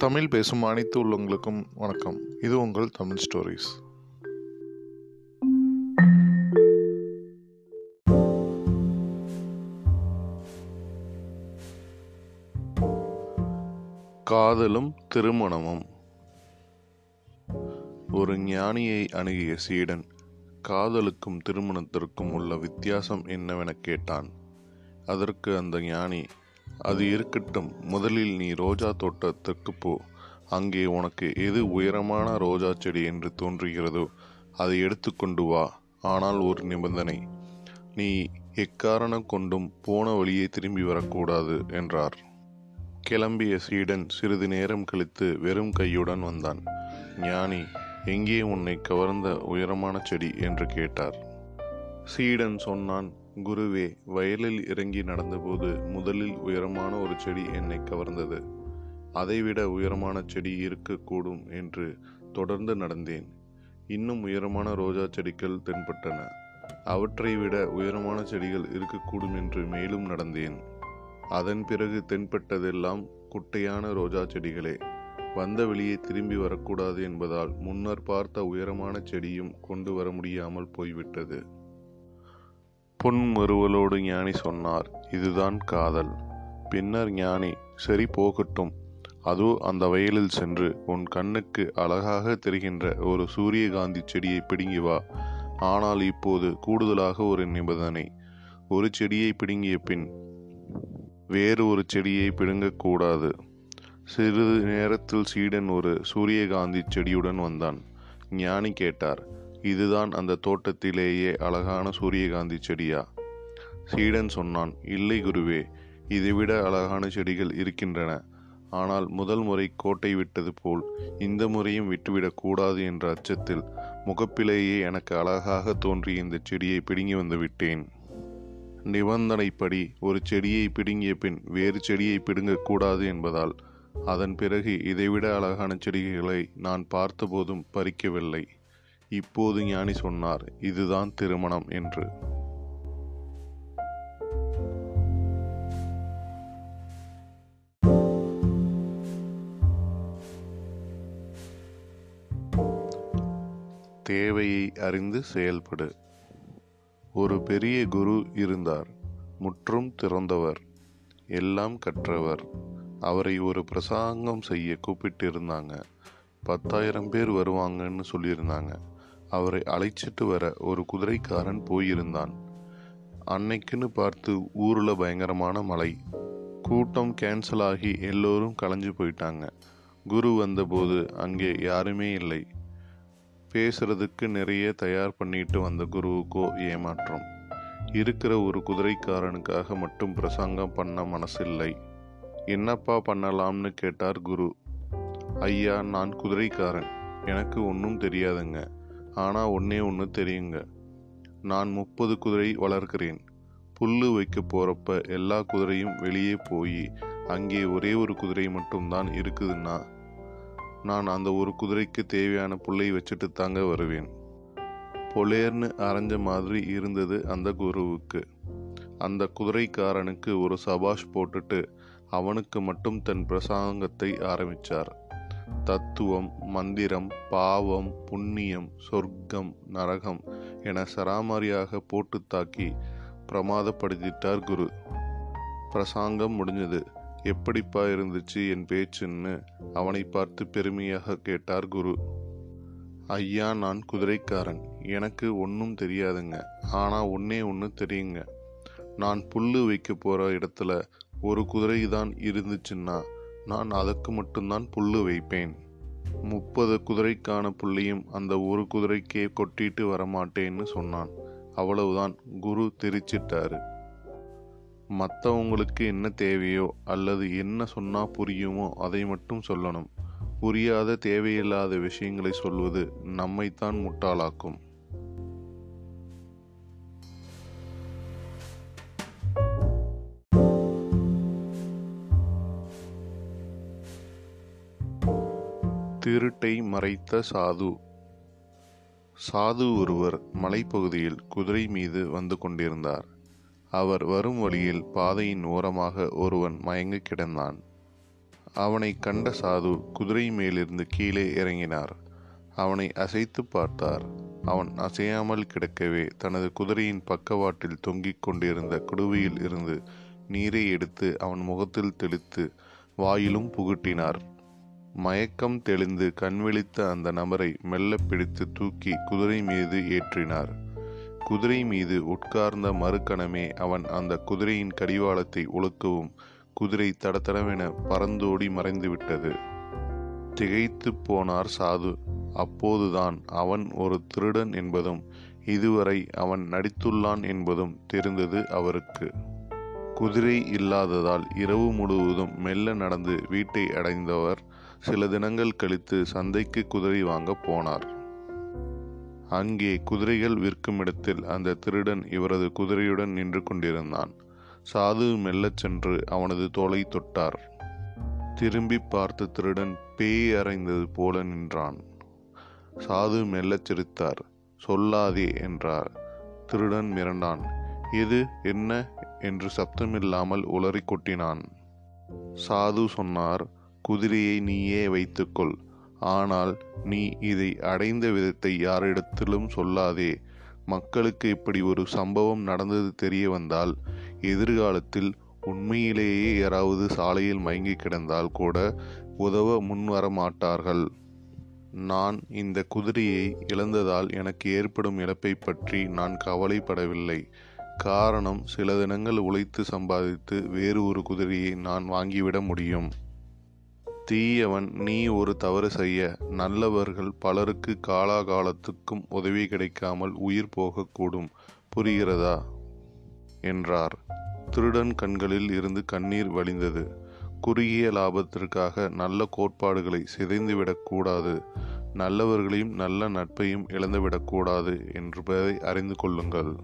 தமிழ் பேசும் அனைத்து உள்ளவங்களுக்கும் வணக்கம். இது உங்கள் தமிழ் ஸ்டோரிஸ். காதலும் திருமணமும். ஒரு ஞானியை அணுகிய சீடன் காதலுக்கும் திருமணத்திற்கும் உள்ள வித்தியாசம் என்னவென கேட்டான். அதற்கு அந்த ஞானி அது இருக்கட்டும். முதலில் நீ ரோஜா தோட்டத்துக்கு போ. அங்கே உனக்கு எது உயரமான ரோஜா செடி என்று தோன்றுகிறதோ அதை எடுத்துக்கொண்டு வா. ஆனால் ஒரு நிபந்தனை. நீ எக்காரணம் கொண்டும் போன வழியே திரும்பி வரக்கூடாது என்றார். கிளம்பிய சீடன் சிறிது நேரம் கழித்து வெறும் கையுடன் வந்தான். ஞானி எங்கே உன்னை கவர்ந்த உயரமான செடி? என்று கேட்டார். சீடன் சொன்னான் குருவே வயலில் இறங்கி நடந்தபோது முதலில் உயரமான ஒரு செடி என்னை கவர்ந்தது. அதைவிட உயரமான செடி இருக்கக்கூடும் என்று தொடர்ந்து நடந்தேன். இன்னும் உயரமான ரோஜா செடிகள் தென்பட்டன. அவற்றை விட உயரமான செடிகள் இருக்கக்கூடும் என்று மேலும் நடந்தேன். அதன் பிறகு தென்பட்டதெல்லாம் குட்டையான ரோஜா செடிகளே. வந்த வெளியே திரும்பி வரக்கூடாது என்பதால் முன்னர் பார்த்த உயரமான செடியும் கொண்டு வர முடியாமல் போய்விட்டது. புன்மறுவலோடு ஞானி சொன்னார் இதுதான் காதல். பின்னர் ஞானி சரி போகட்டும். அதோ அந்த வயலில் சென்று உன் கண்ணுக்கு அழகாக தெரிகின்ற ஒரு சூரியகாந்தி செடியை பிடுங்கி வா. ஆனால் இப்போது கூடுதலாக ஒரு நிபந்தனை. ஒரு செடியை பிடுங்கிய பின் வேறு ஒரு செடியை பிடுங்கக்கூடாது சிறிது நேரத்தில் சீடன் ஒரு சூரியகாந்தி செடியுடன் வந்தான். ஞானி கேட்டார் இதுதான் அந்த தோட்டத்திலேயே அழகான சூரியகாந்தி செடியா? சீடன் சொன்னான் இல்லை குருவே இதைவிட அழகான செடிகள் இருக்கின்றன. ஆனால் முதல் முறை கோட்டை விட்டது போல் இந்த முறையும் விட்டுவிடக் கூடாது என்ற அச்சத்தில் முகப்பிலேயே எனக்கு அழகாக தோன்றிய இந்த செடியை பிடுங்கி வந்து விட்டேன். நிபந்தனைப்படி ஒரு செடியை பிடுங்கிய பின் வேறு செடியை பிடுங்கக்கூடாது என்பதால் அதன் பிறகு இதைவிட அழகான செடிகளை நான் பார்த்தபோதும் பறிக்கவில்லை. இப்போது ஞானி சொன்னார் இதுதான் திருமணம் என்று. தேவையை அறிந்து செயல்படு. ஒரு பெரிய குரு இருந்தார் முற்றும் திறந்தவர் எல்லாம் கற்றவர். அவரை ஒரு பிரசங்கம் செய்ய கூப்பிட்டிருந்தாங்க. பத்தாயிரம் பேர் வருவாங்கன்னு சொல்லியிருந்தாங்க. அவரை அழைச்சிட்டு வர ஒரு குதிரைக்காரன் போயிருந்தான். அன்னைக்குன்னு பார்த்து ஊரில் பயங்கரமான மழை. கூட்டம் கேன்சல் ஆகி எல்லோரும் கலைஞ்சு போயிட்டாங்க. குரு வந்தபோது அங்கே யாருமே இல்லை. பேசுறதுக்கு நிறைய தயார் பண்ணிட்டு வந்த குருவுக்கோ ஏமாற்றம். இருக்கிற ஒரு குதிரைக்காரனுக்காக மட்டும் பிரசங்கம் பண்ண மனசில்லை. என்னப்பா பண்ணலாம்னு கேட்டார் குரு. ஐயா நான் குதிரைக்காரன். எனக்கு ஒன்றும் தெரியாதுங்க. ஆனால் ஒன்றே ஒன்று தெரியுங்க. நான் முப்பது குதிரை வளர்க்கிறேன். புல்லு வைக்க போகிறப்ப எல்லா குதிரையும் வெளியே போய் அங்கே ஒரே ஒரு குதிரை மட்டும்தான் இருக்குதுன்னா? நான் அந்த ஒரு குதிரைக்கு தேவையான புல்லை வச்சுட்டு தாங்க வருவேன். பொலேர்னு அரைஞ்ச மாதிரி இருந்தது அந்த குருவுக்கு. அந்த குதிரைக்காரனுக்கு ஒரு சபாஷ் போட்டுட்டு அவனுக்கு மட்டும் தன் பிரசாங்கத்தை ஆரம்பித்தார் தத்துவம் மந்திரம் பாவம் புண்ணியம் சொர்க்கம் நரகம் என சராமாரியாக போட்டு தாக்கி பிரமாதப்படுத்திட்டார் குரு. பிரசாங்கம் முடிஞ்சது. எப்படிப்பா இருந்துச்சு என் பேச்சுன்னு அவனை பார்த்து பெருமையாக கேட்டார் குரு. ஐயா நான் குதிரைக்காரன். எனக்கு ஒன்றும் தெரியாதுங்க. ஆனால் ஒன்றே ஒன்று தெரியுங்க. நான் புல்லு வைக்க போகிற இடத்துல ஒரு குதிரை தான் இருந்துச்சுன்னா நான் அதற்கு மட்டும்தான் புல்லு வைப்பேன். முப்பது குதிரைக்கான புள்ளியும் அந்த ஒரு குதிரைக்கே கொட்டிட்டு வரமாட்டேன்னு சொன்னான். அவ்வளவுதான். குரு தெரிச்சிட்டாரு. மற்றவங்களுக்கு என்ன தேவையோ அல்லது என்ன சொன்னா புரியுமோ அதை மட்டும் சொல்லணும். புரியாத தேவையில்லாத விஷயங்களை சொல்வது நம்மைத்தான் முட்டாளாக்கும். திருட்டை மறைத்த சாது. சாது ஒருவர் மலைப்பகுதியில் குதிரை மீது வந்து கொண்டிருந்தார். அவர் வரும் வழியில் பாதையின் ஓரமாக ஒருவன் மயங்கி கிடந்தான். அவனைக் கண்ட சாது குதிரை மேலிருந்து கீழே இறங்கினார். அவனை அசைத்து பார்த்தார். அவன் அசையாமல் கிடக்கவே தனது குதிரையின் பக்கவாட்டில் தொங்கிக் கொண்டிருந்த குடுவையில் இருந்து நீரை எடுத்து அவன் முகத்தில் தெளித்து வாயிலும் புகுட்டினார். மயக்கம் தெளிந்து கண்விழித்த அந்த நபரை மெல்ல பிடித்து தூக்கி குதிரை மீது ஏற்றினார். குதிரை மீது உட்கார்ந்த மறுக்கணமே அவன் அந்த குதிரையின் கடிவாளத்தை ஒழுக்கவும் குதிரை தடத்தடவென பறந்தோடி மறைந்துவிட்டது. திகைத்து போனார் சாது. அப்போதுதான் அவன் ஒரு திருடன் என்பதும் இதுவரை அவன் நடித்துள்ளான் என்பதும் தெரிந்தது அவருக்கு. குதிரை இல்லாததால் இரவு முழுவதும் மெல்ல நடந்து வீட்டை அடைந்தவர் சில தினங்கள் கழித்து சந்தைக்கு குதிரை வாங்க போனார். அங்கே குதிரைகள் விற்கும் இடத்தில் அந்த திருடன் இவரது குதிரையுடன் நின்று கொண்டிருந்தான். சாது மெல்லச் சென்று அவனது தோலை தொட்டார். திரும்பி பார்த்த திருடன் பேய் அறைந்தது போல நின்றான். சாது மெல்லச் சிரித்தார். சொல்லாதே என்றார். திருடன் மிரண்டான். இது என்ன? என்று சப்தமில்லாமல் உளறி கொட்டினான். சாது சொன்னார் குதிரையை நீயே வைத்துக்கொள். ஆனால் நீ இதை அடைந்த விதத்தை யாரிடத்திலும் சொல்லாதே. மக்களுக்கு இப்படி ஒரு சம்பவம் நடந்தது தெரிய வந்தால் எதிர்காலத்தில் உண்மையிலேயே யாராவது சாலையில் மயங்கி கிடந்தால் கூட உதவ முன்வர மாட்டார்கள். நான் இந்த குதிரையை இழந்ததால் எனக்கு ஏற்படும் இழப்பை பற்றி நான் கவலைப்படவில்லை. காரணம் சில தினங்கள் உழைத்து சம்பாதித்து வேறு ஒரு குதிரையை நான் வாங்கிவிட முடியும். தீயவன் நீ ஒரு தவறு செய்ய. நல்லவர்கள் பலருக்கு காலாகாலத்துக்கும் உதவி கிடைக்காமல் உயிர் போகக்கூடும். புரிகிறதா? என்றார். திருடன் கண்களில் இருந்து கண்ணீர் வழிந்தது. குறுகிய லாபத்திற்காக நல்ல கோட்பாடுகளை சிதைந்துவிடக் கூடாது. நல்லவர்களையும் நல்ல நட்பையும் இழந்துவிடக்கூடாது என்பதை அறிந்து கொள்ளுங்கள்.